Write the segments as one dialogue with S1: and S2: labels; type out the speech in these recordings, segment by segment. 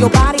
S1: It's not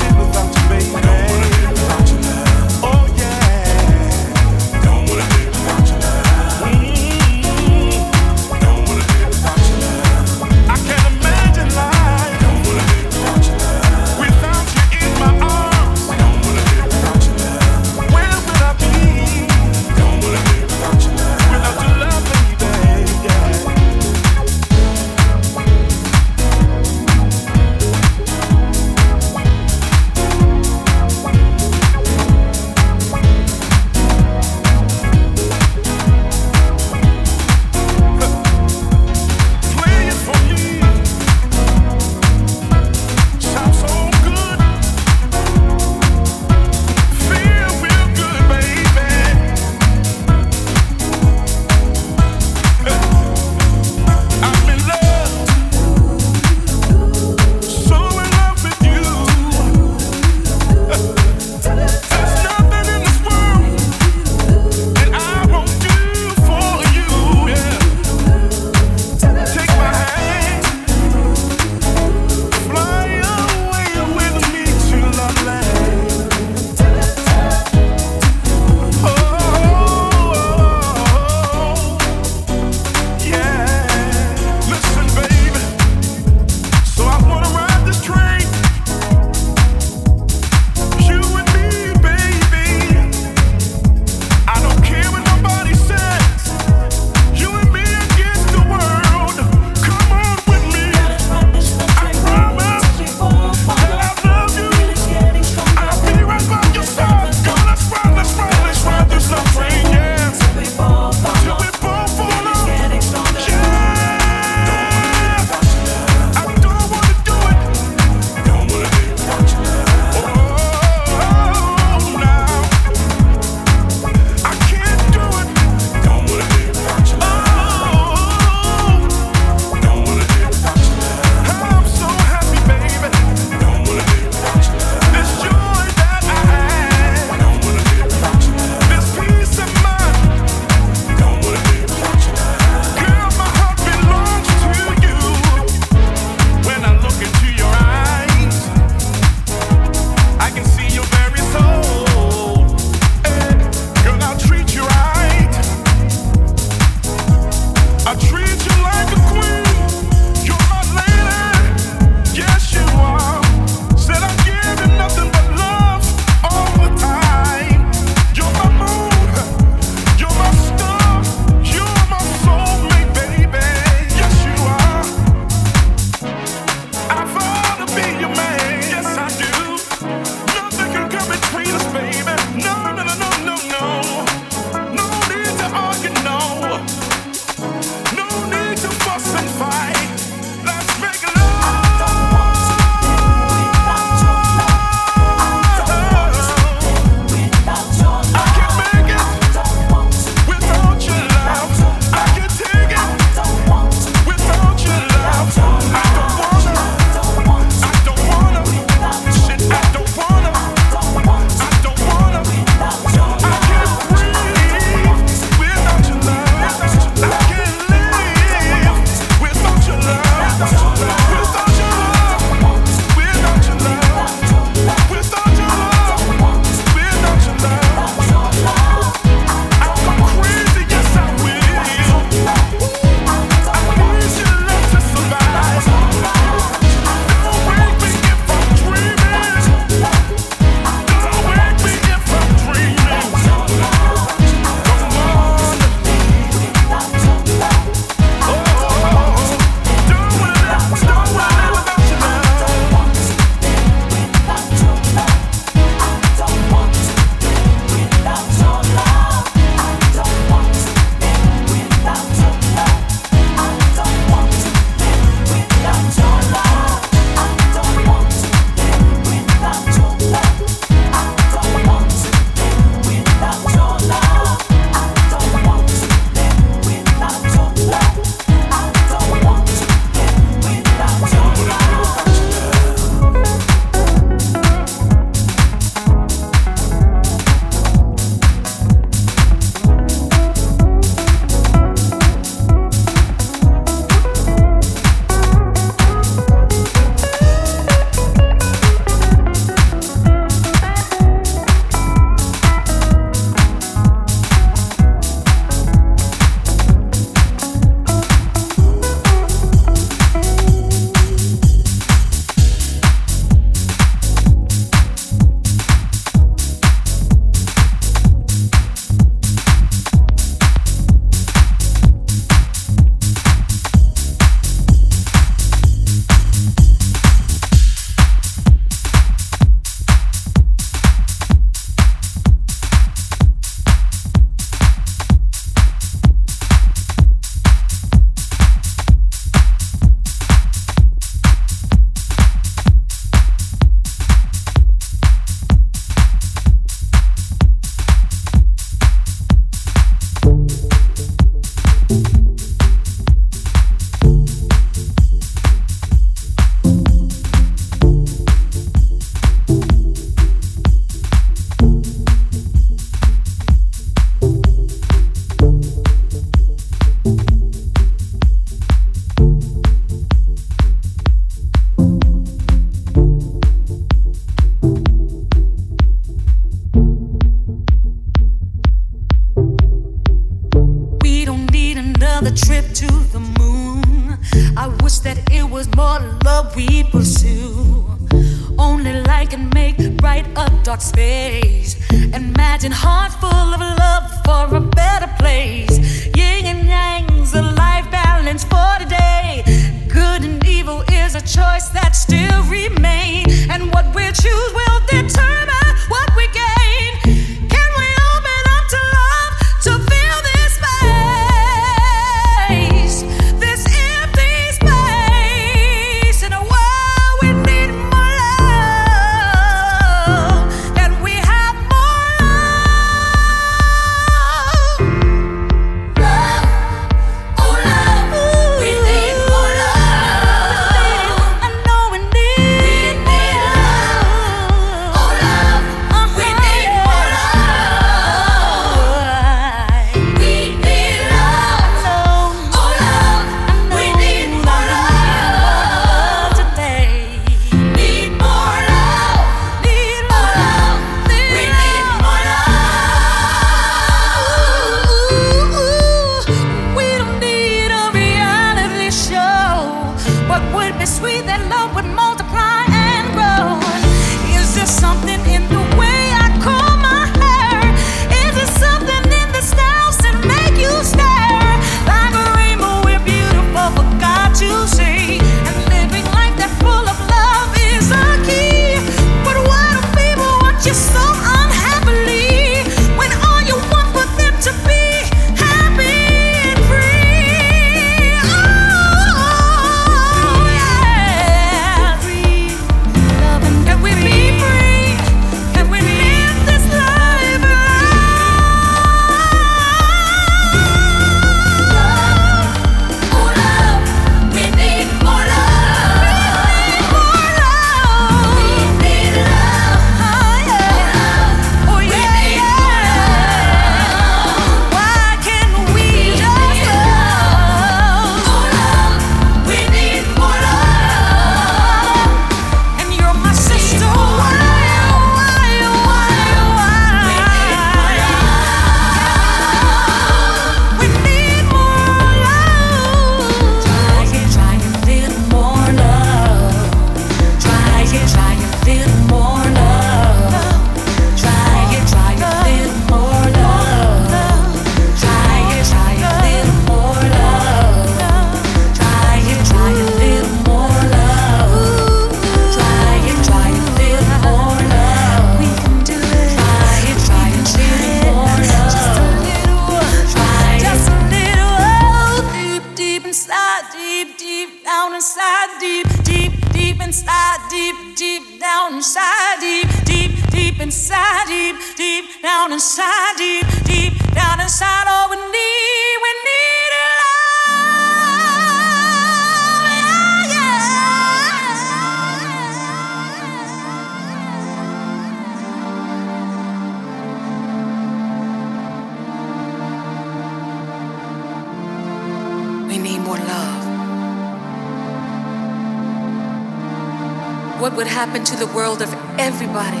S1: Happen to the world of everybody.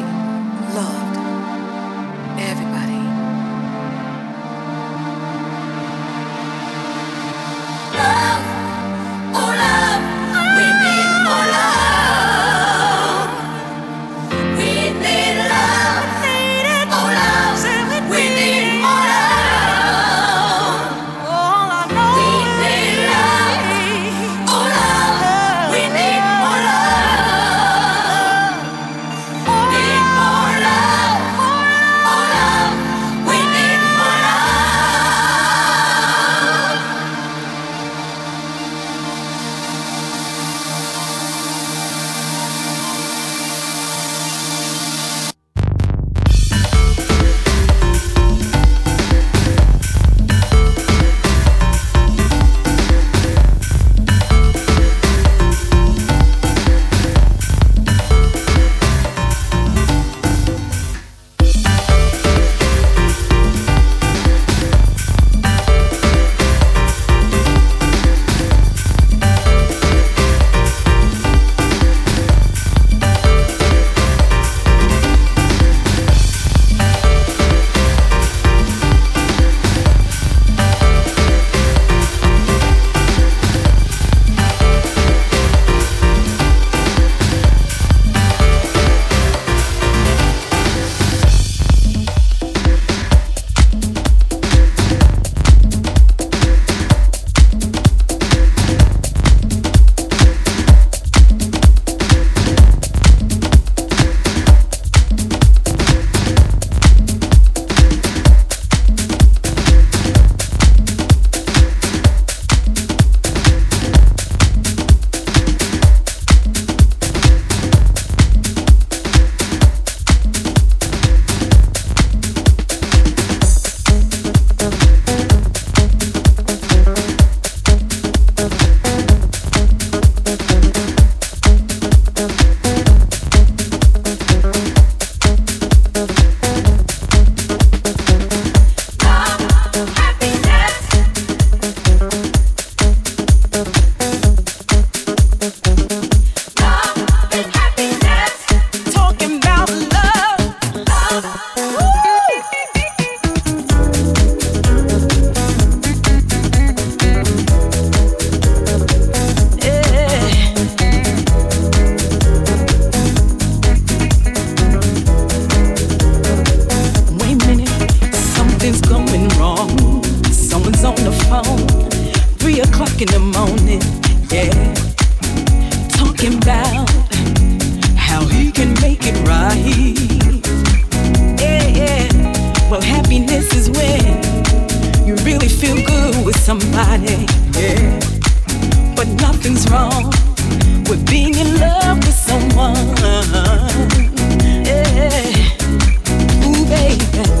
S1: Loved this is when you really feel good with somebody. Yeah. But nothing's wrong with being in love with someone. Yeah. Ooh, baby.